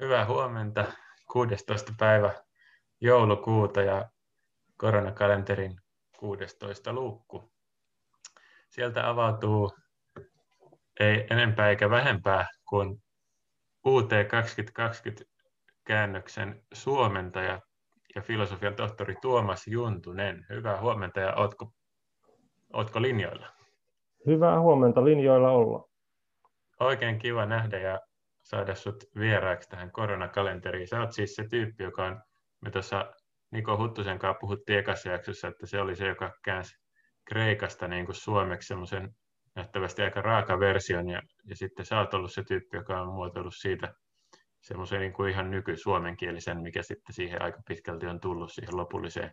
Hyvää huomenta. 16. päivä joulukuuta ja koronakalenterin 16 luukku. Sieltä avautuu ei enempää eikä vähempää kuin UT 2020 käännöksen suomentaja ja filosofian tohtori Tuomas Juntunen. Hyvää huomenta ja ootko, ootko linjoilla? Hyvää huomenta, linjoilla olla. Oikein kiva nähdä ja saada sut vieraaksi tähän koronakalenteriin. Sä oot siis se tyyppi, joka on, me tuossa Niko Huttusen kanssa puhuttiin ekassa jaksossa, että se oli se, joka käänsi Kreikasta niin kuin suomeksi semmoisen nähtävästi aika raaka version, ja, ja sitten sä oot ollut se tyyppi, joka on muotoillut siitä semmoisen niin kuin ihan nyky-suomenkielisen, mikä sitten siihen aika pitkälti on tullut siihen lopulliseen.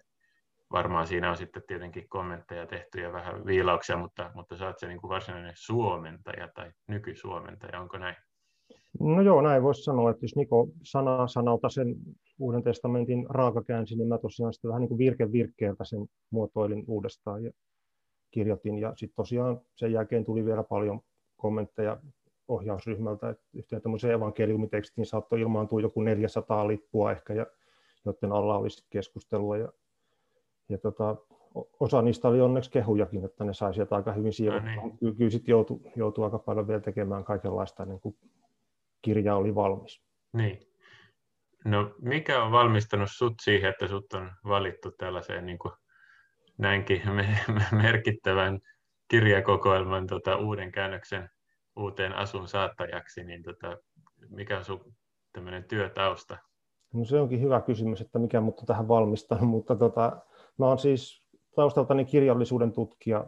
Varmaan siinä on sitten tietenkin kommentteja tehty ja vähän viilauksia, mutta, mutta sä oot se niin kuin varsinainen suomentaja tai nykysuomentaja, onko näin? No joo, näin voisi sanoa, että jos Niko sana sanalta sen Uuden testamentin raaka käänsi, niin mä tosiaan sitten vähän niin kuin virke virkkeeltä sen muotoilin uudestaan ja kirjoitin. Ja sitten tosiaan sen jälkeen tuli vielä paljon kommentteja ohjausryhmältä, että yhteen tämmöiseen evankeliumitekstiin saattoi ilmaantua joku 400 lippua ehkä, ja joiden alla olisi keskustelua. Ja, ja tota, osa niistä oli onneksi kehujakin, että ne sai sieltä aika hyvin siivottua. No niin. Kyllä, kyllä sitten joutui, joutui aika paljon vielä tekemään kaikenlaista ennen kuin kirja oli valmis. Niin. No mikä on valmistanut sut siihen, että sut on valittu tällaiseen niin kuin näinkin merkittävän kirjakokoelman tota, uuden käännöksen uuteen asun saattajaksi, niin tota, mikä on sun tämmöinen työtausta? No se onkin hyvä kysymys, että mikä mut on tähän valmistanut, mutta tota, mä oon siis taustaltani kirjallisuuden tutkija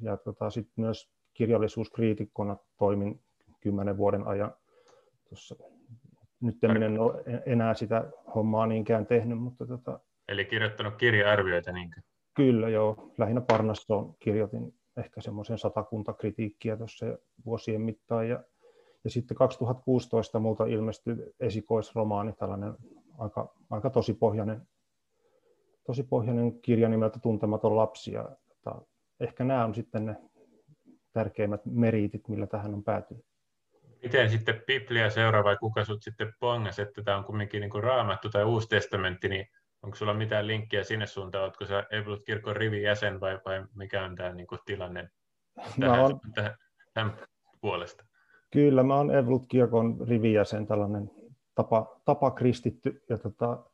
ja tota, sit myös kirjallisuuskriitikkona toimin kymmenen vuoden ajan tuossa. Nyt en ole enää sitä hommaa niinkään tehnyt, mutta tota... Eli kirjoittanut kirja-arvioita niinkö? Kyllä joo, lähinnä Parnastoon kirjoitin ehkä semmoisen satakunta kritiikkiä tuossa vuosien mittaan ja, ja sitten 2016 multa ilmestyi esikoisromaani, tällainen aika, aika tosipohjainen, tosipohjainen kirja nimeltä Tuntematon lapsi ja tota, ehkä nämä on sitten ne tärkeimmät meriitit, millä tähän on päätynyt. Miten sitten Biblia seuraa vai kuka sut sitten pongasi, että tämä on kumminkin niin kuin raamattu tai uusi testamentti, niin onko sulla mitään linkkiä sinne suuntaan, oletko sä Evolut-kirkon rivijäsen vai, vai mikä on tämä niin kuin tilanne tähän, on, tähän, tähän puolesta? Kyllä, mä oon Evolut-kirkon rivijäsen, tällainen tapa, tapa kristitty, ja tota,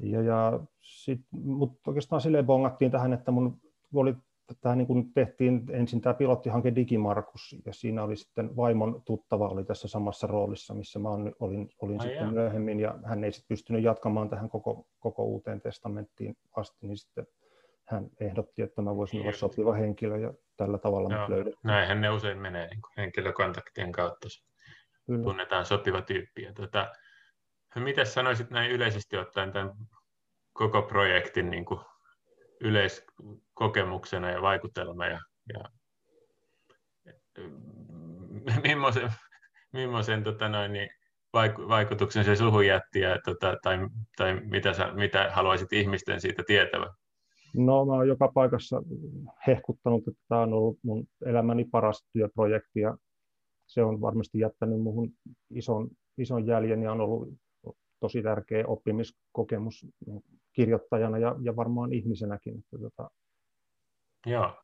ja, ja sit, mutta oikeastaan silleen bongattiin tähän, että mun oli tämä niin kuin tehtiin ensin tämä pilottihanke Digimarkus, ja siinä oli sitten vaimon tuttava oli tässä samassa roolissa, missä mä olin, olin Ai sitten jaa. myöhemmin, ja hän ei sitten pystynyt jatkamaan tähän koko, koko uuteen testamenttiin asti, niin sitten hän ehdotti, että mä voisin olla sopiva henkilö, ja tällä tavalla me löydettiin. Näinhän ne usein menee niin henkilökontaktien kautta. Kyllä. Tunnetaan sopiva tyyppi. Ja tuota, mitä sanoisit näin yleisesti ottaen tämän koko projektin niin kuin yleiskokemuksena ja vaikutelma ja, ja millaisen, millaisen tota noin, niin vaikutuksen se suhun jätti ja, tota, tai, tai mitä, sä, mitä haluaisit ihmisten siitä tietävän? No mä oon joka paikassa hehkuttanut, että tämä on ollut mun elämäni paras työprojekti ja se on varmasti jättänyt muuhun ison, ison jäljen ja on ollut tosi tärkeä oppimiskokemus kirjoittajana ja, ja varmaan ihmisenäkin. Että tota... Joo,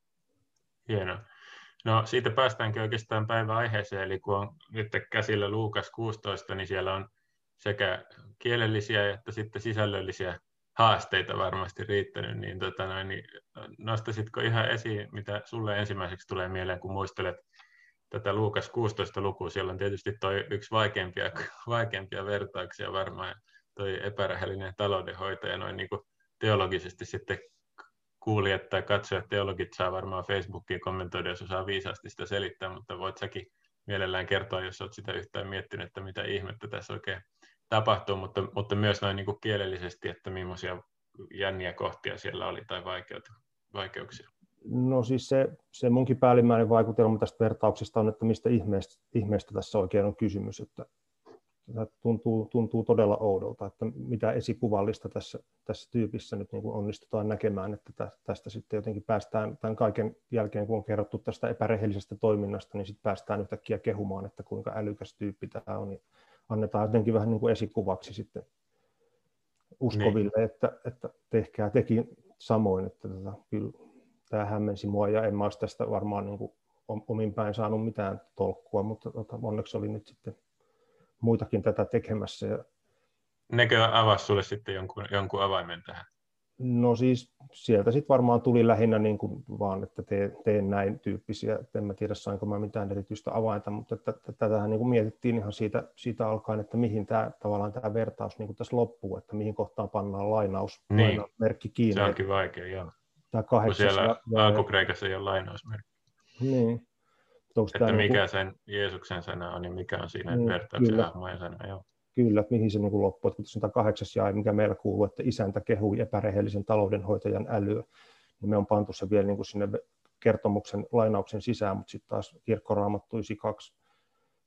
hienoa. No siitä päästäänkin oikeastaan päivän aiheeseen, eli kun on nyt käsillä Luukas 16, niin siellä on sekä kielellisiä että sitten sisällöllisiä haasteita varmasti riittänyt, niin, tota noin, niin nostasitko ihan esiin, mitä sulle ensimmäiseksi tulee mieleen, kun muistelet tätä Luukas 16 lukua, siellä on tietysti toi yksi vaikeimpia, vaikeimpia vertauksia varmaan, toi epärehellinen taloudenhoito ja noin niin kuin teologisesti sitten kuulijat tai katsojat, teologit saa varmaan Facebookiin kommentoida, jos osaa viisaasti sitä selittää, mutta voit säkin mielellään kertoa, jos olet sitä yhtään miettinyt, että mitä ihmettä tässä oikein tapahtuu, mutta, mutta myös noin niin kuin kielellisesti, että millaisia jänniä kohtia siellä oli tai vaikeuksia. No siis se, se munkin päällimmäinen vaikutelma tästä vertauksesta on, että mistä ihmeestä, ihmeestä tässä oikein on kysymys. Että tuntuu, tuntuu todella oudolta, että mitä esikuvallista tässä, tässä tyypissä nyt niin kuin onnistutaan näkemään, että tästä sitten jotenkin päästään tämän kaiken jälkeen, kun on kerrottu tästä epärehellisestä toiminnasta, niin sitten päästään yhtäkkiä kehumaan, että kuinka älykäs tyyppi tämä on. Niin annetaan jotenkin vähän niin kuin esikuvaksi sitten uskoville, niin. että, että tehkää teki samoin, että tota, kyllä tämä hämmensi mua ja en mä olisi tästä varmaan niin kuin omin päin saanut mitään tolkkua, mutta tota, onneksi oli nyt sitten muitakin tätä tekemässä. Ja... Nekö avasi sulle sitten jonkun, jonkun avaimen tähän? No siis sieltä sitten varmaan tuli lähinnä niin kuin vaan, että teen, teen näin tyyppisiä. En mä tiedä, sainko mä mitään erityistä avainta, mutta tätähän niin kuin mietittiin ihan siitä, siitä alkaen, että mihin tämä, tavallaan tämä vertaus niin kuin tässä loppuu, että mihin kohtaan pannaan lainaus, niin. lainausmerkki kiinni. Se onkin vaikea, joo. Tämä kahdeksas, kun siellä ja, alkukreikassa ei ole lainausmerkki. Niin. Että mikä niin kuin... sen Jeesuksen sana on, niin mikä on siinä niin, vertauksen hahmojen sana, joo. Kyllä, että mihin se niin loppuu. Että kun on kahdeksas jae, mikä meillä kuuluu, että isäntä kehui epärehellisen taloudenhoitajan älyä, niin me on pantu se vielä niin kuin sinne kertomuksen lainauksen sisään, mutta sitten taas kirkkoraamattu 2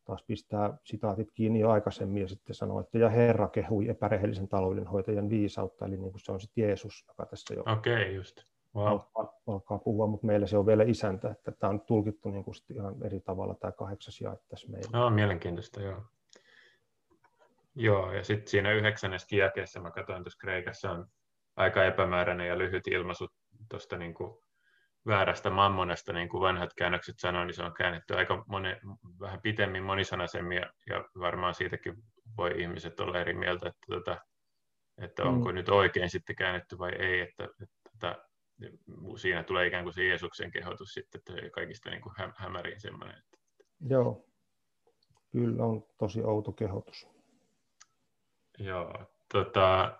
taas pistää sitaatit kiinni jo aikaisemmin ja sitten sanoo, että ja Herra kehui epärehellisen taloudenhoitajan viisautta, eli niin kuin se on sitten Jeesus, joka tässä jo Okei, okay, just. Wow. alkaa, alkaa puhua, mutta meillä se on vielä isäntä, että tämä on tulkittu niin kuin ihan eri tavalla tämä kahdeksas jae tässä meillä. No, mielenkiintoista, joo. Joo, ja sitten siinä yhdeksännessäkin jakeessa mä katsoin tuossa Kreikassa on aika epämääräinen ja lyhyt ilmaisu tuosta niin kuin väärästä mammonasta, niin kuin vanhat käännökset sanoivat, niin se on käännetty aika moni, vähän pitemmin monisanaisemmin, ja, ja varmaan siitäkin voi ihmiset olla eri mieltä, että, tota, että onko mm. nyt oikein sitten käännetty vai ei, että, että siinä tulee ikään kuin se Jeesuksen kehotus sitten, että kaikista niin kuin hä, hämärin semmoinen. Että... Joo, kyllä on tosi outo kehotus. Joo, tota,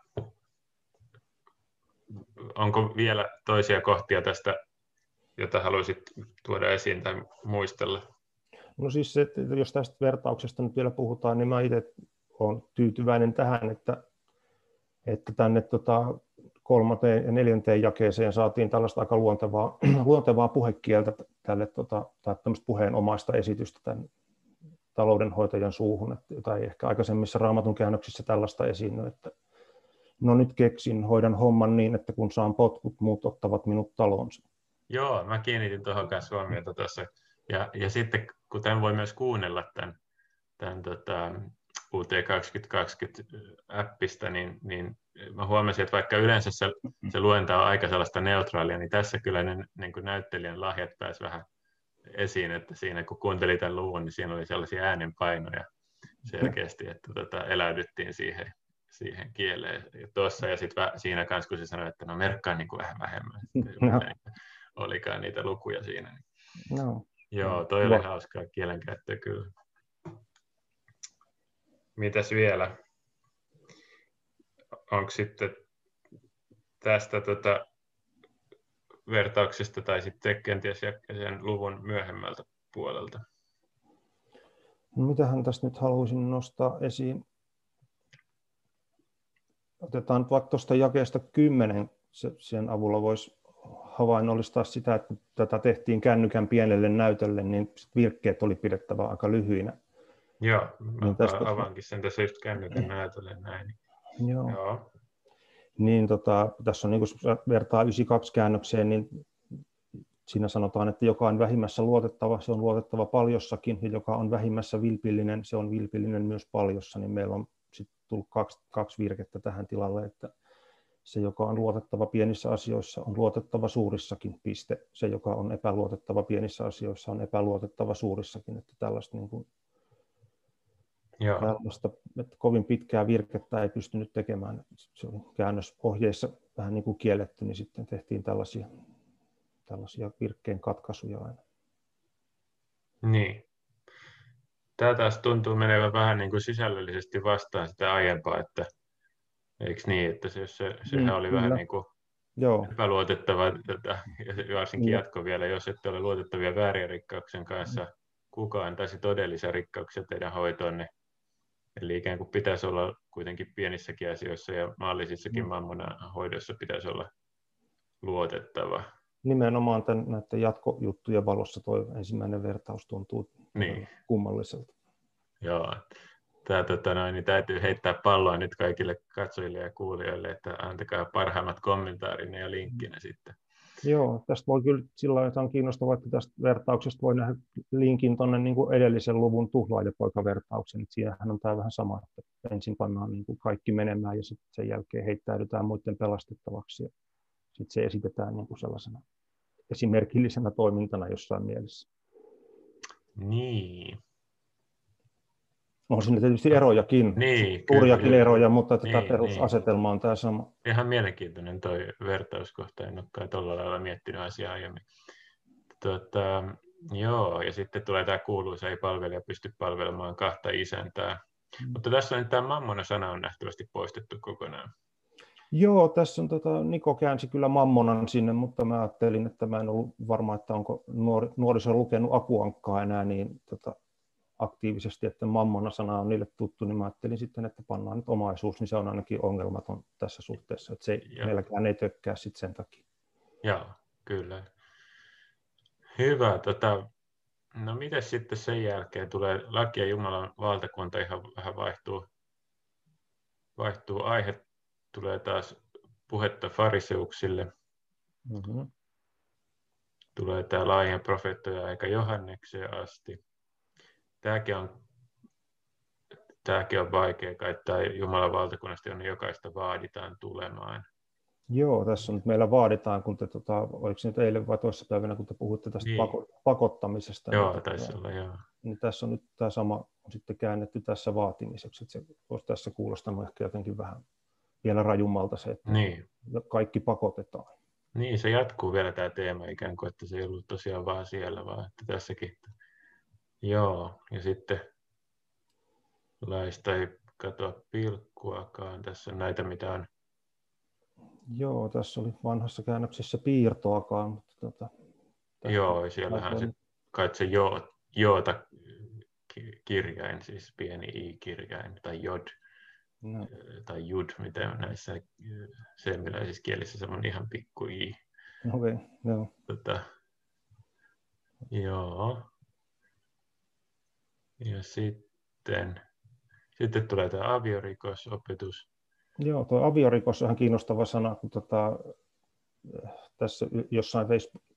onko vielä toisia kohtia tästä, jota haluaisit tuoda esiin tai muistella? No siis se, jos tästä vertauksesta nyt vielä puhutaan, niin mä itse olen tyytyväinen tähän, että, että tänne tota, kolmanteen ja neljänteen jakeeseen saatiin tällaista aika luontevaa, luontevaa puhekieltä tälle, tota, tai tämmöistä puheenomaista esitystä tämän taloudenhoitajan suuhun, että, jota ei ehkä aikaisemmissa raamatun käännöksissä tällaista esiinny, että no nyt keksin, hoidan homman niin, että kun saan potkut, muut ottavat minut talonsa. Joo, mä kiinnitin tuohon kanssa huomiota tuossa. Ja, ja sitten, kuten voi myös kuunnella tämän, tämän tota, UT2020-appista, niin, niin mä huomasin, että vaikka yleensä se, se luenta on aika sellaista neutraalia, niin tässä kyllä ne niin kuin näyttelijän lahjat pääsi vähän esiin, että siinä kun kuuntelin tämän luvun, niin siinä oli sellaisia äänenpainoja selkeästi, että tota, eläydyttiin siihen, siihen kieleen. Ja tuossa ja sitten siinä kanssa, kun se sanoi, että no merkkaa niin kuin vähän vähemmän, no. olikaan niitä lukuja siinä. No. Joo, toi oli no. hauskaa kielenkäyttöä kyllä. Mitäs vielä? Onko sitten tästä tota, vertauksesta tai sitten kenties sen luvun myöhemmältä puolelta? No, mitähän tästä nyt haluaisin nostaa esiin? Otetaan nyt vaikka tuosta jakeesta 10, sen avulla voisi havainnollistaa sitä, että tätä tehtiin kännykän pienelle näytölle, niin virkkeet oli pidettävä aika lyhyinä. Joo, mä niin tästä... avaankin sen tässä just kännykän näytölle näin. Joo. Joo niin tota, tässä on niin kuin vertaa 92 käännökseen, niin siinä sanotaan, että joka on vähimmässä luotettava, se on luotettava paljossakin, ja joka on vähimmässä vilpillinen, se on vilpillinen myös paljossa, niin meillä on sitten tullut kaksi, kaksi virkettä tähän tilalle, että se, joka on luotettava pienissä asioissa, on luotettava suurissakin, piste. Se, joka on epäluotettava pienissä asioissa, on epäluotettava suurissakin, että tällaista niin kuin Joo. Tällaista, että kovin pitkää virkettä ei pystynyt tekemään. Se oli käännösohjeissa vähän niin kuin kielletty, niin sitten tehtiin tällaisia, tällaisia virkkeen katkaisuja aina. Niin. Tämä taas tuntuu menevän vähän niin kuin sisällöllisesti vastaan sitä aiempaa, että eikö niin, että se, se, sehän mm, oli kyllä. vähän niin kuin Joo. epäluotettava, tätä, varsinkin mm. jatko vielä, jos ette ole luotettavia vääriä rikkauksien kanssa, kukaan antaisi todellisia rikkauksia teidän hoitoon, niin Eli ikään kuin pitäisi olla kuitenkin pienissäkin asioissa ja maallisissakin mm. mammona hoidossa pitäisi olla luotettava. Nimenomaan tämän, näiden jatkojuttujen valossa tuo ensimmäinen vertaus tuntuu niin. kummalliselta. Joo, Tämä, tota noin, niin täytyy heittää palloa nyt kaikille katsojille ja kuulijoille, että antakaa parhaimmat kommentaarinne ja linkkinä sitten. Joo, tästä voi kyllä sillä lailla, että on kiinnostavaa, että tästä vertauksesta voi nähdä linkin tuonne niin kuin edellisen luvun tuhlailepoika-vertauksen. Siinähän on tämä vähän sama, että ensin pannaan niin kuin kaikki menemään ja sitten sen jälkeen heittäydytään muiden pelastettavaksi. Ja sitten se esitetään niin kuin sellaisena esimerkillisenä toimintana jossain mielessä. Niin. On siinä tietysti erojakin, niin, suuriakin kyllä. eroja, mutta niin, tämä perusasetelma niin. on tämä sama. Ihan mielenkiintoinen tuo vertauskohta, en olekaan tuolla lailla miettinyt asiaa aiemmin. Tuota, joo, ja sitten tulee tämä kuuluisa, ei palvelija pysty palvelemaan kahta isäntää. Mm. Mutta tässä on tämä mammona-sana on nähtävästi poistettu kokonaan. Joo, tässä on tota, Niko käänsi kyllä mammonan sinne, mutta mä ajattelin, että mä en ollut varma, että onko nuori, nuoriso lukenut akuankkaa enää, niin tota, aktiivisesti, että mammona-sana on niille tuttu, niin mä ajattelin sitten, että pannaan nyt omaisuus, niin se on ainakin ongelmaton tässä suhteessa, että se Joo. meilläkään ei tökkää sitten sen takia. Joo, kyllä. Hyvä. Tota, no miten sitten sen jälkeen tulee laki ja Jumalan valtakunta ihan vähän vaihtuu, vaihtuu aihe, tulee taas puhetta fariseuksille. Mm-hmm. Tulee tämä laajan profeettoja aika Johannekseen asti tämäkin on, tämäkin on vaikea, kai että Jumalan valtakunnasta, jonne jokaista vaaditaan tulemaan. Joo, tässä on nyt meillä vaaditaan, kun te, tota, oliko se nyt eilen vai toisessa päivänä, kun te puhutte tästä niin. pako, pakottamisesta. Joo, niin, taisi olla, joo. Niin tässä on nyt tämä sama on sitten käännetty tässä vaatimiseksi, että se olisi tässä kuulostanut ehkä jotenkin vähän vielä rajummalta se, että niin. kaikki pakotetaan. Niin, se jatkuu vielä tämä teema ikään kuin, että se ei ollut tosiaan vaan siellä, vaan että tässäkin Joo, ja sitten laista ei katoa pilkkuakaan. Tässä on näitä, mitä on. Joo, tässä oli vanhassa käännöksessä piirtoakaan. Mutta tota, Joo, siellähän se, kai se jo, joota kirjain, siis pieni i-kirjain, tai jod, no. tai jud, mitä on näissä seemiläisissä kielissä semmoinen ihan pikku i. Okei, okay, joo. Tota, joo. Ja sitten, sitten tulee tämä aviorikosopetus. Joo, tuo aviorikos on ihan kiinnostava sana, kun tota, tässä jossain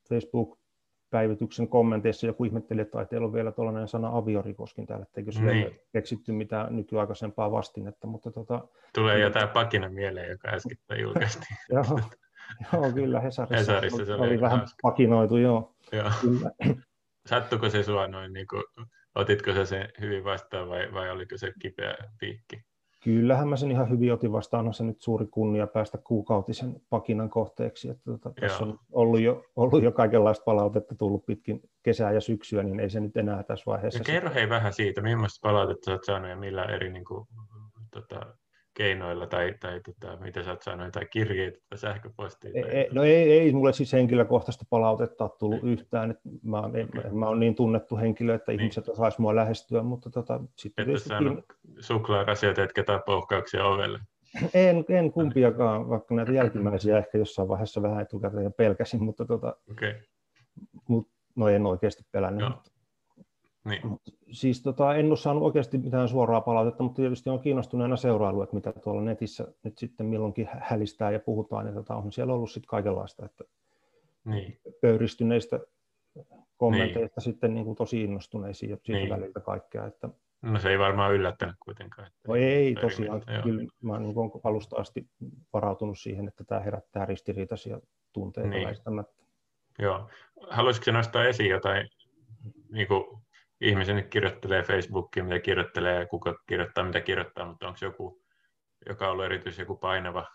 Facebook-päivityksen kommenteissa joku ihmetteli, että teillä on vielä tuollainen sana aviorikoskin täällä, etteikö sille niin. keksitty mitään nykyaikaisempaa vastinetta. Mutta tota, Tulee jotain pakina mieleen, joka äsken julkaistiin. joo, joo, kyllä Hesarissa, Hesarissa se oli, oli vähän hauska. pakinoitu, joo. joo. Kyllä. Sattuko se sua noin niin kuin Otitko sä sen hyvin vastaan vai, vai oliko se kipeä piikki? Kyllähän mä sen ihan hyvin otin vastaan. On se nyt suuri kunnia päästä kuukautisen pakinan kohteeksi. Että tuota, tässä on ollut jo, ollut jo kaikenlaista palautetta tullut pitkin kesää ja syksyä, niin ei se nyt enää tässä vaiheessa. Ja kerro hei vähän siitä, millaista palautetta oot saanut ja millä eri niin kuin, tota, keinoilla tai, tai tota, mitä sä oot saanut, tai kirjeitä tai sähköpostia? Tai... Ei, no ei, ei mulle siis henkilökohtaista palautetta ole tullut niin. yhtään. Että mä, okay. mä oon niin tunnettu henkilö, että niin. ihmiset osaisivat mua lähestyä, mutta tota, sitten Et saanut suklaarasioita etkä tai poukkauksia ovelle? En, en kumpiakaan, vaikka näitä jälkimmäisiä ehkä jossain vaiheessa vähän etukäteen pelkäsin, mutta tota, okay. mut, no en oikeasti pelännyt. Mutta niin. Siis tota, en ole saanut oikeasti mitään suoraa palautetta, mutta tietysti on kiinnostuneena seurailu, että mitä tuolla netissä nyt sitten milloinkin hälistää ja puhutaan, ja tota, on siellä ollut sitten kaikenlaista, että niin. pöyristyneistä kommenteista niin. sitten niin kuin tosi innostuneisiin ja siitä niin. väliltä kaikkea. Että... No se ei varmaan yllättänyt kuitenkaan. Että no ei tosiaan, mitä, kyllä joo. mä niin kuin alusta asti varautunut siihen, että tämä herättää ristiriitaisia tunteita niin. väistämättä. Joo. Haluaisitko nostaa esiin jotain niin kuin ihmisen kirjoittelee Facebookiin, mitä kirjoittelee, kuka kirjoittaa, mitä kirjoittaa, mutta onko joku, joka on ollut erityisesti joku painava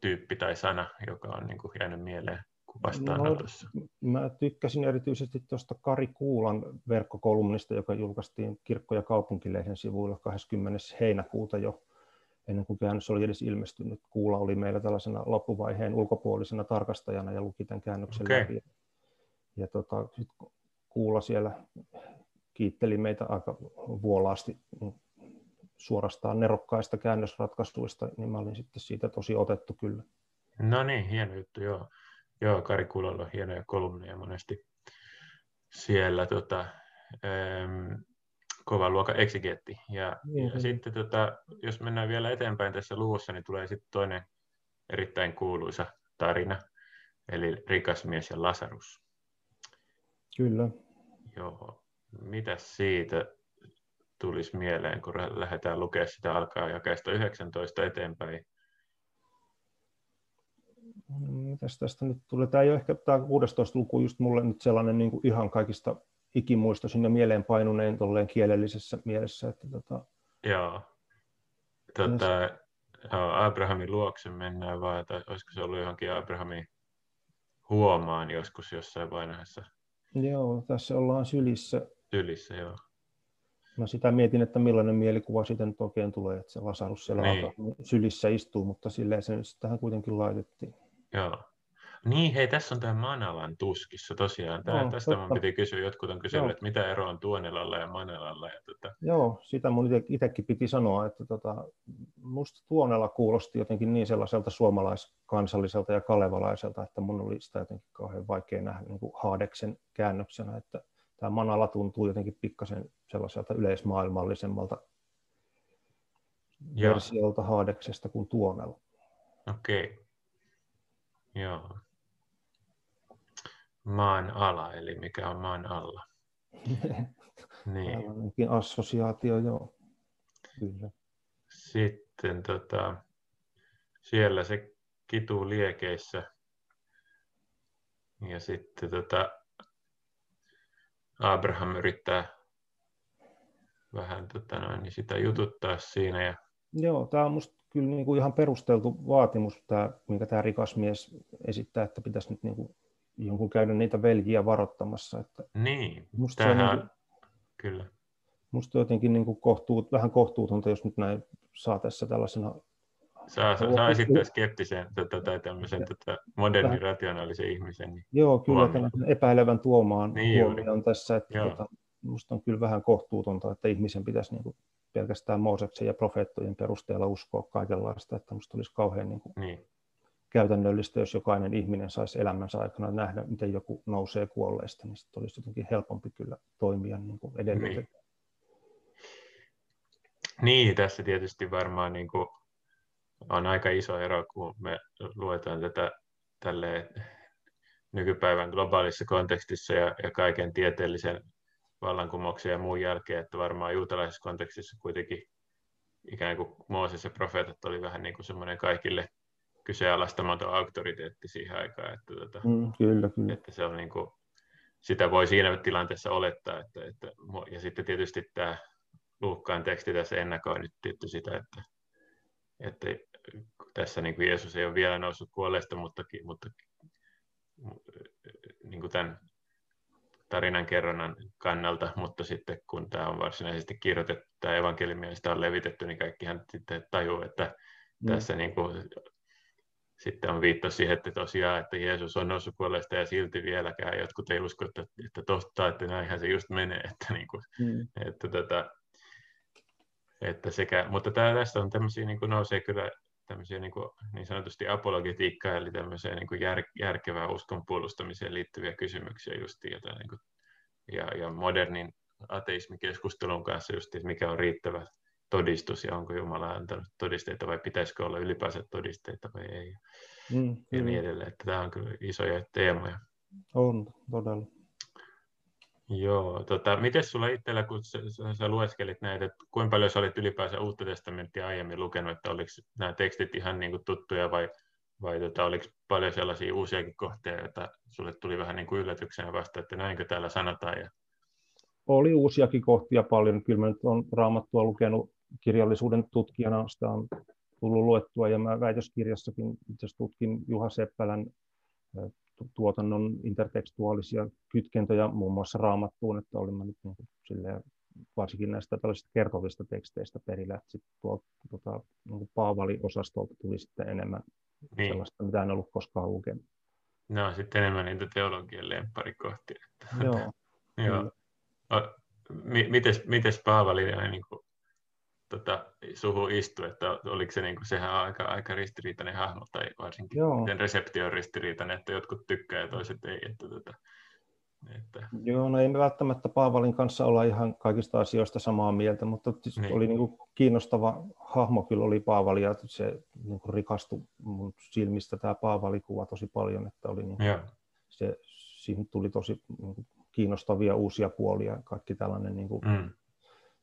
tyyppi tai sana, joka on niin kuin jäänyt mieleen vastaanotossa? No, mä tykkäsin erityisesti tuosta Kari Kuulan verkkokolumnista, joka julkaistiin Kirkko- ja kaupunkilehden sivuilla 20. heinäkuuta jo ennen kuin käännös oli edes ilmestynyt. Kuula oli meillä tällaisena loppuvaiheen ulkopuolisena tarkastajana ja luki tämän käännöksen okay. läpi. Ja tota, sit Kuula siellä kiitteli meitä aika vuolaasti suorastaan nerokkaista käännösratkaisuista, niin mä olin sitten siitä tosi otettu kyllä. No niin, hieno juttu, joo. Joo, Kari Kulalla on hienoja kolumneja monesti siellä tota, ähm, kovan luokan eksigeetti. Ja, mm-hmm. ja sitten tota, jos mennään vielä eteenpäin tässä luvussa, niin tulee sitten toinen erittäin kuuluisa tarina, eli rikas mies ja Lasarus. Kyllä. Joo. Mitä siitä tulisi mieleen, kun lähdetään lukemaan sitä alkaa jakeesta 19 eteenpäin? Mitäs tästä nyt tulee? Tämä ei ole ehkä tämä 16 luku just mulle nyt sellainen niin kuin ihan kaikista ikimuistoisin ja mieleenpainuneen tolleen kielellisessä mielessä. Että tota... Joo. Tota, Abrahamin luokse mennään vaan, tai olisiko se ollut johonkin Abrahamin huomaan joskus jossain vaiheessa? Joo, tässä ollaan sylissä. Sylissä, joo. Mä sitä mietin, että millainen mielikuva sitten oikein tulee, että se Lasarus siellä niin. sylissä istuu, mutta silleen se nyt tähän kuitenkin laitettiin. Joo. Niin, hei, tässä on tämä Manalan tuskissa tosiaan. Tämä, no, tästä totta. piti kysyä, jotkut on kysynyt, että mitä ero on Tuonelalla ja Manalalla. Ja tota... Joo, sitä mun itsekin piti sanoa, että tota, musta Tuonela kuulosti jotenkin niin sellaiselta suomalaiskansalliselta ja kalevalaiselta, että mun oli sitä jotenkin kauhean vaikea nähdä niin kuin Haadeksen käännöksenä, että tämä Manala tuntuu jotenkin pikkasen sellaiselta yleismaailmallisemmalta Joo. versiolta Haadeksesta kuin Tuonela. Okei. Okay. Joo maan ala, eli mikä on maan alla. niin. Ainakin assosiaatio, joo. Kyllä. Sitten tota, siellä se kituu liekeissä. Ja sitten tota, Abraham yrittää vähän tota noin, niin sitä jututtaa siinä. Ja... Joo, tämä on musta kyllä niin kuin ihan perusteltu vaatimus, tämä, minkä tämä rikas mies esittää, että pitäisi nyt niin kuin jonkun käydä niitä veljiä varoittamassa. Että niin, musta tähän, on, niin kyllä. Musta jotenkin niin kuin kohtuut, vähän kohtuutonta, jos nyt näin saa tässä tällaisena Saa, saa, saa esittää skeptisen tota, tai tämmöisen tota, modernin rationaalisen ihmisen. Niin Joo, kyllä tämän epäilevän tuomaan niin huomioon tässä, että tota, musta on kyllä vähän kohtuutonta, että ihmisen pitäisi niin kuin pelkästään Mooseksen ja profeettojen perusteella uskoa kaikenlaista, että musta olisi kauhean niin kuin niin käytännöllistä, jos jokainen ihminen saisi elämänsä aikana nähdä, miten joku nousee kuolleesta, niin sitten olisi jotenkin helpompi kyllä toimia niin kuin edellytetään. Niin. niin, tässä tietysti varmaan niin kuin on aika iso ero, kun me luetaan tätä tälle nykypäivän globaalissa kontekstissa ja, ja kaiken tieteellisen vallankumouksen ja muun jälkeen, että varmaan juutalaisessa kontekstissa kuitenkin ikään kuin Mooses ja profeetat oli vähän niin kuin semmoinen kaikille kyseenalaistamaton auktoriteetti siihen aikaan. Että, tuota, mm, kyllä, kyllä. että se on niin kuin, sitä voi siinä tilanteessa olettaa. Että, että, ja sitten tietysti tämä Luukkaan teksti tässä ennakoi nyt tietty sitä, että, että tässä niin kuin Jeesus ei ole vielä noussut kuolleesta, mutta, mutta niin kuin tämän tarinan kerronnan kannalta, mutta sitten kun tämä on varsinaisesti kirjoitettu, tämä evankeliumi ja sitä on levitetty, niin kaikkihan sitten tajuu, että mm. tässä niin kuin sitten on viittaus siihen, että tosiaan, että Jeesus on noussut kuolleesta ja silti vieläkään jotkut ei usko, että, että tosta, että näinhän se just menee, että, niin kuin, mm. että, tota, että sekä, mutta tämä, tässä on tämmöisiä, niin kuin nousee kyllä tämmöisiä niin, kuin, niin sanotusti apologetiikkaa, eli tämmöisiä niin kuin jär, järkevää uskon puolustamiseen liittyviä kysymyksiä just, jota, niin kuin, ja, ja modernin ateismikeskustelun kanssa just, että mikä on riittävä todistus ja onko Jumala antanut todisteita vai pitäisikö olla ylipäänsä todisteita vai ei. Mm, ja niin edelleen. Että tämä on kyllä isoja teemoja. On, todella. Joo, tota, miten sulla itsellä, kun sä, sä lueskelit näitä, että kuinka paljon sä olit ylipäänsä uutta testamenttia aiemmin lukenut, että oliko nämä tekstit ihan niin kuin tuttuja vai, vai tota, oliko paljon sellaisia uusiakin kohteita, joita sulle tuli vähän niin kuin yllätyksenä vasta, että näinkö täällä sanotaan? Ja... Oli uusiakin kohtia paljon, kyllä mä nyt olen raamattua lukenut kirjallisuuden tutkijana sitä on tullut luettua, ja mä väitöskirjassakin itse tutkin Juha Seppälän tuotannon intertekstuaalisia kytkentöjä muun muassa raamattuun, että olin mä nyt niin kuin silleen, varsinkin näistä tällaisista kertovista teksteistä perillä, että sitten tuolta tuota, niin Paavali-osastolta tuli sitten enemmän niin. sellaista, mitä en ollut koskaan lukenut. No, sitten enemmän niitä teologian lempparikohtia. Joo. Joo. Mites, mites Paavali niin kuin tota, suhu istui, että oliko se niin kuin, sehän on aika, aika ristiriitainen hahmo, tai varsinkin Joo. miten reseptio on ristiriitainen, että jotkut tykkää ja toiset ei. Että, tota... Että... Joo, no ei me välttämättä Paavalin kanssa olla ihan kaikista asioista samaa mieltä, mutta niin. oli niin kuin kiinnostava hahmo kyllä oli Paavali ja se niin kuin rikastui mun silmistä tämä Paavali-kuva tosi paljon, että oli niin kuin, se, siihen tuli tosi niin kuin, kiinnostavia uusia puolia, kaikki tällainen, niin kuin, mm.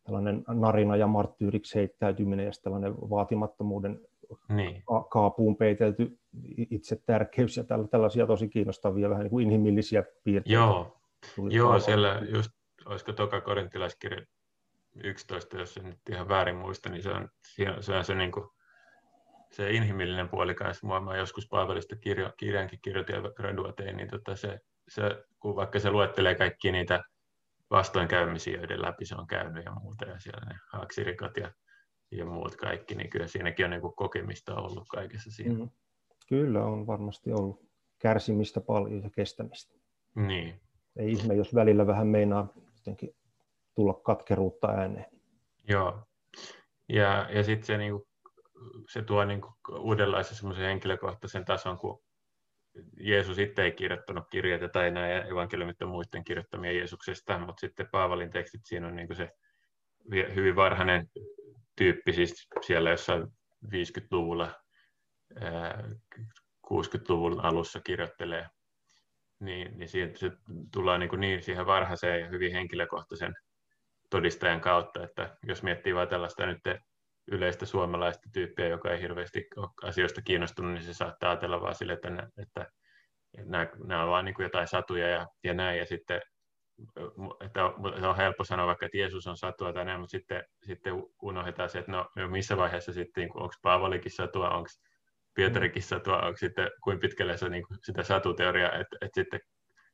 Tällainen narina ja marttyyriksi heittäytyminen ja tällainen vaatimattomuuden niin. kaapuun peitelty itse tärkeys ja tällaisia tosi kiinnostavia, vähän niin kuin inhimillisiä piirteitä. Joo, Joo siellä just, olisiko toka korintilaiskirja 11, jos en nyt ihan väärin muista, niin se on se, on se, niin kuin, se inhimillinen puoli kanssa. Mua mä joskus Paavalista kirjo, kirjankin kirjoitin ja gradua tein, niin tota se, se, kun vaikka se luettelee kaikki niitä vastoinkäymisiä, joiden läpi se on käynyt ja muuta, ja siellä ne haaksirikat ja ja muut kaikki, niin kyllä siinäkin on niin kuin kokemista ollut kaikessa siinä. Mm. Kyllä on varmasti ollut kärsimistä paljon ja kestämistä. Niin. Ei ihme, jos välillä vähän meinaa jotenkin tulla katkeruutta ääneen. Joo. Ja, ja sitten se, niin kuin, se tuo niin kuin uudenlaisen semmoisen henkilökohtaisen tason, kun Jeesus itse ei kirjoittanut kirjeitä tai nämä evankeliumit on muiden kirjoittamia Jeesuksesta, mutta sitten Paavalin tekstit siinä on niin se hyvin varhainen tyyppi siis siellä jossain 50-luvulla, 60-luvun alussa kirjoittelee, niin, niin siitä se tullaan niin, niin siihen varhaiseen ja hyvin henkilökohtaisen todistajan kautta, että jos miettii vain tällaista nyt yleistä suomalaista tyyppiä, joka ei hirveästi ole asioista kiinnostunut, niin se saattaa ajatella vaan sille, että, että nämä, nämä on vain niin jotain satuja ja, ja näin, ja sitten että on helppo sanoa vaikka, että Jeesus on satua tai näin, mutta sitten, sitten unohdetaan se, että no, no missä vaiheessa sitten, niin onko Paavalikin satua, onko Pietarikin satua, onko sitten kuinka pitkälle se niin kuin sitä satuteoriaa, että, että sitten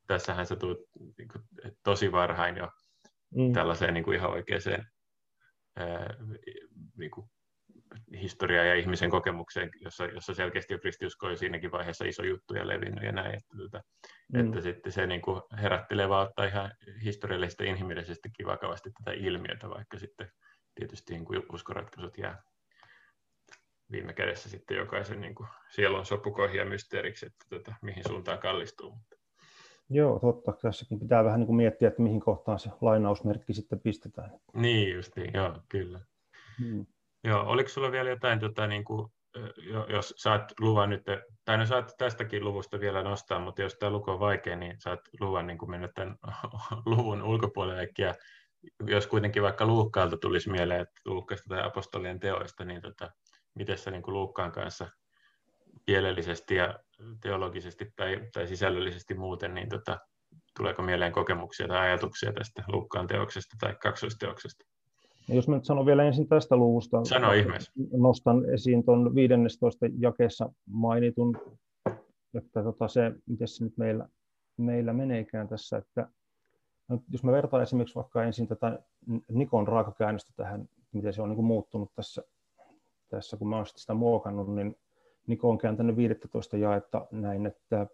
tässähän satuu niin kuin, tosi varhain jo mm. tällaiseen niin kuin ihan oikeaan niin kuin historiaa ja ihmisen kokemukseen, jossa, jossa selkeästi jo kristiusko on siinäkin vaiheessa iso juttu ja levinnyt ja näin, että, että, mm. että sitten se niin kuin herättelee vaan ottaa ihan historiallisesti ja inhimillisestikin vakavasti tätä ilmiötä, vaikka sitten tietysti niin kuin uskoratkaisut jää viime kädessä sitten jokaisen niin kuin sielun sopukoihin ja mysteeriksi, että tota, mihin suuntaan kallistuu. Joo, totta. Tässäkin pitää vähän niin kuin miettiä, että mihin kohtaan se lainausmerkki sitten pistetään. Niin, just niin, joo, kyllä. Hmm. Joo, oliko sulla vielä jotain, tota, niin kuin, jos saat luvan nyt, tai no saat tästäkin luvusta vielä nostaa, mutta jos tämä luku on vaikea, niin saat luvan niin kuin mennä tämän luvun ulkopuolelle. Ja jos kuitenkin vaikka Luukkaalta tulisi mieleen, että Luukkaista tai apostolien teoista, niin tota, miten sä niin kuin Luukkaan kanssa kielellisesti ja teologisesti tai, tai sisällöllisesti muuten, niin tota, tuleeko mieleen kokemuksia tai ajatuksia tästä Luukkaan teoksesta tai kaksoisteoksesta? Ja jos mä nyt sanon vielä ensin tästä luvusta, Sano ihmeessä. nostan esiin tuon 15 jakeessa mainitun, että tota se, miten se nyt meillä, meillä meneekään tässä, että no, jos mä vertaan esimerkiksi vaikka ensin tätä Nikon raakakäännöstä tähän, miten se on niin kuin muuttunut tässä, tässä, kun mä olen sitä muokannut, niin Niko on kääntänyt 15 jaetta näin, että,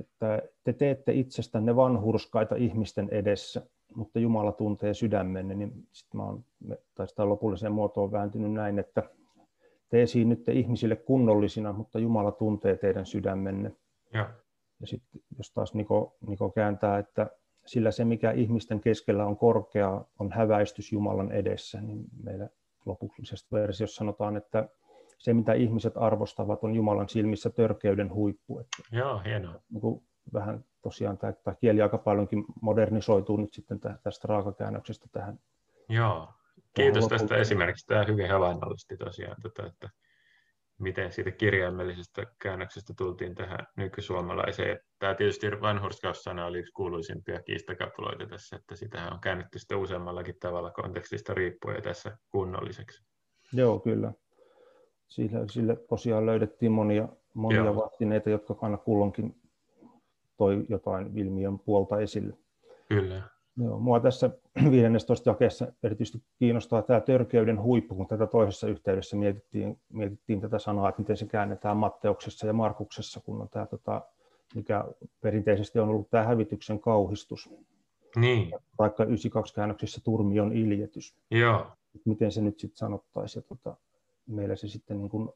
että te teette itsestänne vanhurskaita ihmisten edessä, mutta Jumala tuntee sydämenne, niin sitten mä oon, tai sitä lopulliseen muotoon vääntynyt näin, että te esiinnytte ihmisille kunnollisina, mutta Jumala tuntee teidän sydämenne. Ja, ja sitten jos taas Niko, Niko kääntää, että sillä se, mikä ihmisten keskellä on korkea, on häväistys Jumalan edessä, niin meillä lopullisesta versiossa sanotaan, että se, mitä ihmiset arvostavat, on Jumalan silmissä törkeyden huippu. Että, Joo, hienoa. Niin kuin vähän tosiaan tämä, tämä kieli aika paljonkin modernisoituu nyt sitten tästä raakakäännöksestä tähän. Joo, kiitos tähän tästä esimerkiksi. Tämä hyvin havainnollisti tosiaan, tätä, että miten siitä kirjaimellisestä käännöksestä tultiin tähän nykysuomalaiseen. Tämä tietysti vanhurskaussana oli yksi kuuluisimpia kiistakapuloita tässä, että sitä on käännetty sitten useammallakin tavalla kontekstista riippuen tässä kunnolliseksi. Joo, kyllä. Sille, sille tosiaan löydettiin monia, monia vastineita, jotka aina kulloinkin toi jotain ilmiön puolta esille. Kyllä. Joo, mua tässä 15 jakeessa erityisesti kiinnostaa tämä törkeyden huippu, kun tätä toisessa yhteydessä mietittiin, mietittiin tätä sanaa, että miten se käännetään Matteuksessa ja Markuksessa, kun on tämä, tota, mikä perinteisesti on ollut tämä hävityksen kauhistus. Niin. Vaikka 92 käännöksessä turmion iljetys. Joo. Miten se nyt sitten sanottaisiin. Ja tota, meillä se sitten niin kuin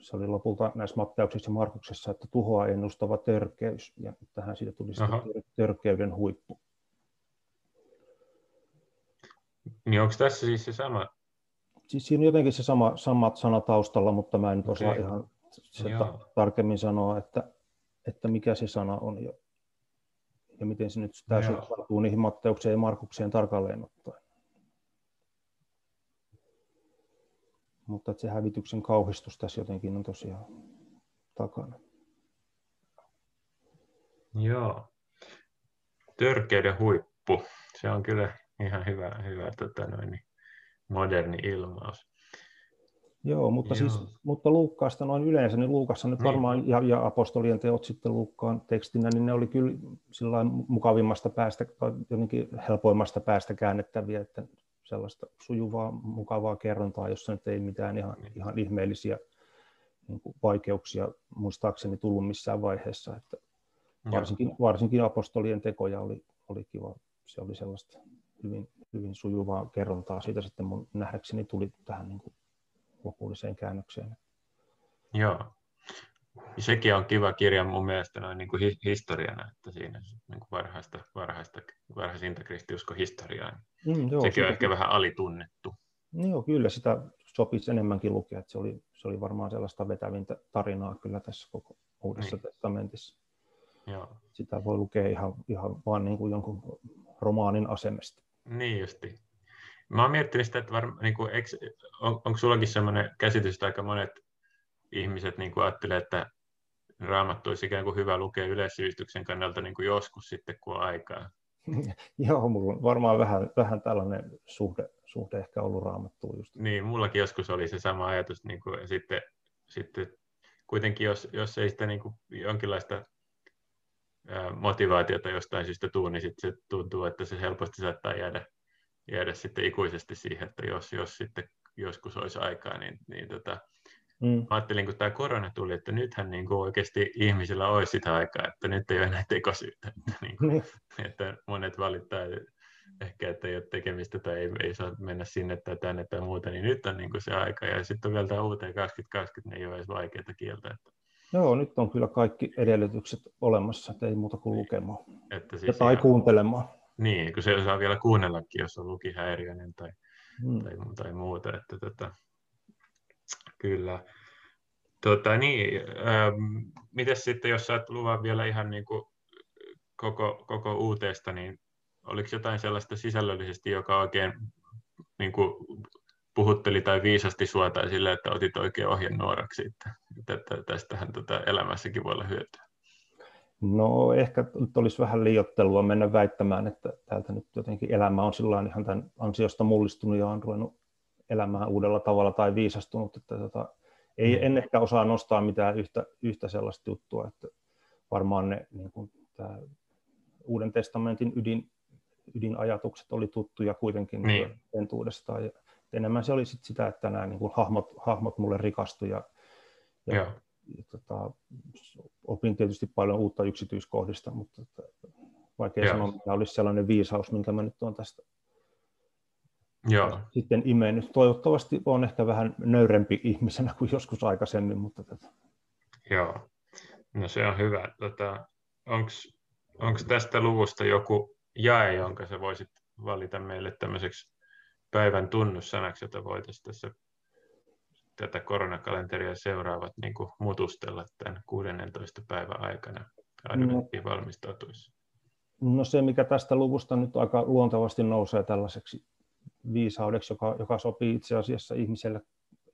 se oli lopulta näissä Matteuksissa ja Markuksessa, että tuhoa ennustava törkeys, ja tähän siitä tuli sitten törkeyden huippu. Niin onko tässä siis se sama? Siis siinä on jotenkin se sama, samat sana taustalla, mutta mä en okay. osaa ihan sitä tarkemmin sanoa, että, että mikä se sana on ja, ja miten se nyt suhtautuu niihin Matteukseen ja Markukseen tarkalleen ottaen. Mutta että se hävityksen kauhistus tässä jotenkin on tosiaan takana. Joo. Törkeyden huippu. Se on kyllä ihan hyvä, hyvä tota noin, niin moderni ilmaus. Joo, mutta, Joo. Siis, mutta Luukkaasta noin yleensä, niin Luukassa nyt niin. varmaan, ja, ja apostolien teot sitten Luukkaan tekstinä, niin ne oli kyllä sillä mukavimmasta päästä, tai jotenkin helpoimmasta päästä käännettäviä, että sellaista sujuvaa, mukavaa kerrontaa, jossa nyt ei mitään ihan, niin. ihan ihmeellisiä niin kuin vaikeuksia muistaakseni tullut missään vaiheessa. Että varsinkin, varsinkin apostolien tekoja oli, oli kiva. Se oli sellaista hyvin, hyvin sujuvaa kerrontaa. Siitä sitten mun nähdäkseni tuli tähän niin kuin lopulliseen käännökseen. Joo. Sekin on kiva kirja mun mielestä noin niin kuin historiana, että siinä niin kuin varhaista, varhaista, varhaisinta kristiusko historiaa. Mm, joo, Sekin on ehkä vähän alitunnettu. Joo, kyllä sitä sopisi enemmänkin lukea. Että se, oli, se oli varmaan sellaista vetävintä tarinaa kyllä tässä koko Uudessa niin. testamentissa. Joo. Sitä voi lukea ihan, ihan vaan niin kuin jonkun romaanin asemesta. Niin justi. Mä oon miettinyt sitä, että varma, niin kuin, eikö, on, onko sullakin sellainen käsitys, että aika monet ihmiset niin kuin ajattelee, että raamattu olisi ikään kuin hyvä lukea yleissivistyksen kannalta niin kuin joskus sitten, kun on aikaa. Joo, mulla on varmaan vähän, vähän tällainen suhde, suhde ehkä ollut raamattuun just. Niin, mullakin joskus oli se sama ajatus, niin kuin, ja sitten, sitten kuitenkin jos, jos ei sitä niin kuin jonkinlaista motivaatiota jostain syystä tuu, niin sitten se tuntuu, että se helposti saattaa jäädä, jäädä sitten ikuisesti siihen, että jos, jos sitten joskus olisi aikaa, niin, niin tota, mm. ajattelin, kun tämä korona tuli, että nythän niin kuin oikeasti ihmisillä olisi sitä aikaa, että nyt ei ole enää tekosyyttä, että, niin kuin, mm. että monet valittaa ehkä, että ei ole tekemistä tai ei, ei saa mennä sinne tai tänne tai muuta, niin nyt on niin kuin se aika, ja sitten on vielä tämä uuteen 2020, niin ei ole edes vaikeaa kieltä. Että Joo, nyt on kyllä kaikki edellytykset olemassa, että ei muuta kuin lukemaan. Että siis tai ihan... kuuntelemaan. Niin, kun se osaa vielä kuunnellakin, jos on lukihäiriöinen tai, hmm. tai, tai muuta. Että tota, kyllä. Tota, niin, ähm, miten sitten, jos saat luvan vielä ihan niin kuin koko, koko uuteesta, niin oliko jotain sellaista sisällöllisesti, joka oikein niin kuin puhutteli tai viisasti sua tai sille, että otit oikein ohjenuoraksi, että, että tästähän tota elämässäkin voi olla hyötyä? No ehkä nyt olisi vähän liiottelua mennä väittämään, että täältä nyt jotenkin elämä on sillä ihan tämän ansiosta mullistunut ja on ruvennut elämään uudella tavalla tai viisastunut. Että tota, ei, mm. en ehkä osaa nostaa mitään yhtä, yhtä sellaista juttua, että varmaan ne niin kuin tämä Uuden testamentin ydin, ydinajatukset oli tuttuja kuitenkin niin. entuudestaan. Ja enemmän se oli sit sitä, että nämä niin kuin hahmot, hahmot mulle rikastuivat ja, ja, ja tota, opin tietysti paljon uutta yksityiskohdista, mutta että, vaikea Joo. sanoa, mikä olisi sellainen viisaus, minkä mä nyt olen tästä Joo. sitten imennyt. Toivottavasti on ehkä vähän nöyrempi ihmisenä kuin joskus aikaisemmin, mutta. Joo, no se on hyvä. Tota, Onko tästä luvusta joku jae, jonka sä voisit valita meille tämmöiseksi päivän tunnussanaksi, jota voitaisiin tässä tätä koronakalenteria seuraavat niin kuin mutustella tämän 16. päivän aikana adventtiin no, valmistautuessa? No se, mikä tästä luvusta nyt aika luontevasti nousee tällaiseksi viisaudeksi, joka, joka sopii itse asiassa ihmiselle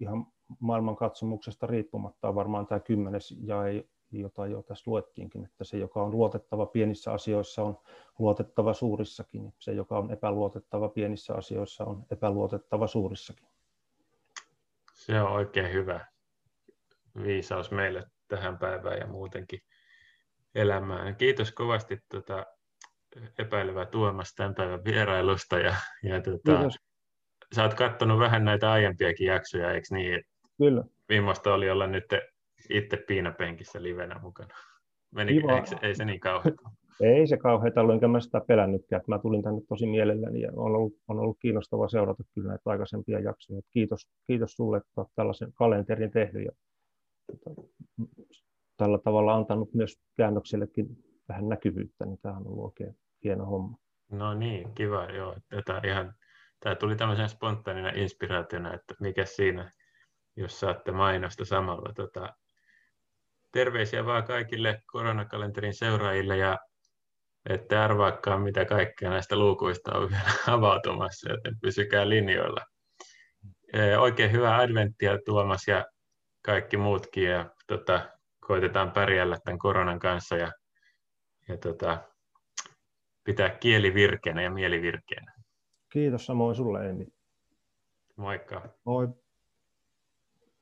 ihan maailmankatsomuksesta riippumatta, on varmaan tämä kymmenes jae, jota jo tässä luettiinkin, että se, joka on luotettava pienissä asioissa, on luotettava suurissakin. Se, joka on epäluotettava pienissä asioissa, on epäluotettava suurissakin. Se on oikein hyvä viisaus meille tähän päivään ja muutenkin elämään. Kiitos kovasti tuota epäilevä Tuomas tämän päivän vierailusta. Ja, ja tuota, sä oot katsonut vähän näitä aiempiakin jaksoja, eikö niin? Kyllä. Viimeistä oli olla nyt itse piinapenkissä livenä mukana. Meni, eikö, ei se niin kauheata? Ei se kauheata ollut, enkä mä sitä pelännytkään. Mä tulin tänne tosi mielelläni ja on ollut, on ollut kiinnostava seurata kyllä näitä aikaisempia jaksoja. Kiitos, kiitos sulle, että olet tällaisen kalenterin tehnyt ja tota, tällä tavalla antanut myös käännöksellekin vähän näkyvyyttä, niin tämä on ollut oikein hieno homma. No niin, kiva. Joo. Tätä ihan, tämä tuli tämmöisen spontaanina inspiraationa, että mikä siinä, jos saatte mainosta samalla. Tota, terveisiä vaan kaikille koronakalenterin seuraajille ja ette arvaakaan, mitä kaikkea näistä luukuista on vielä avautumassa, joten pysykää linjoilla. Oikein hyvää adventtia Tuomas ja kaikki muutkin ja tota, koitetaan pärjällä tämän koronan kanssa ja, ja tota, pitää kieli virkeänä ja mieli virkeänä. Kiitos samoin sulle, Emmi. Moikka. Moi.